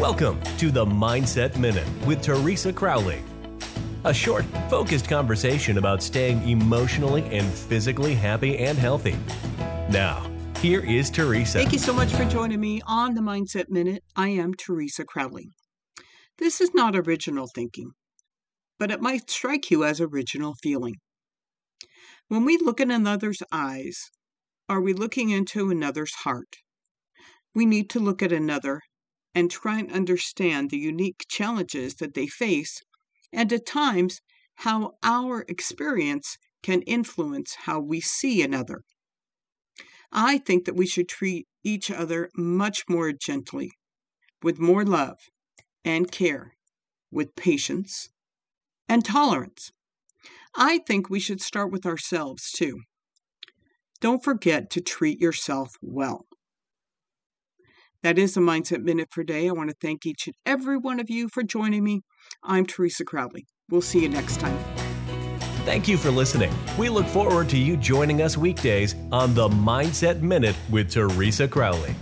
Welcome to the Mindset Minute with Teresa Crowley. A short, focused conversation about staying emotionally and physically happy and healthy. Now, here is Teresa. Thank you so much for joining me on the Mindset Minute. I am Teresa Crowley. This is not original thinking, but it might strike you as original feeling. When we look in another's eyes, are we looking into another's heart? We need to look at another and try and understand the unique challenges that they face, and at times, how our experience can influence how we see another. I think that we should treat each other much more gently, with more love and care, with patience and tolerance. I think we should start with ourselves too. Don't forget to treat yourself well. That is the Mindset Minute for today. I want to thank each and every one of you for joining me. I'm Teresa Crowley. We'll see you next time. Thank you for listening. We look forward to you joining us weekdays on the Mindset Minute with Teresa Crowley.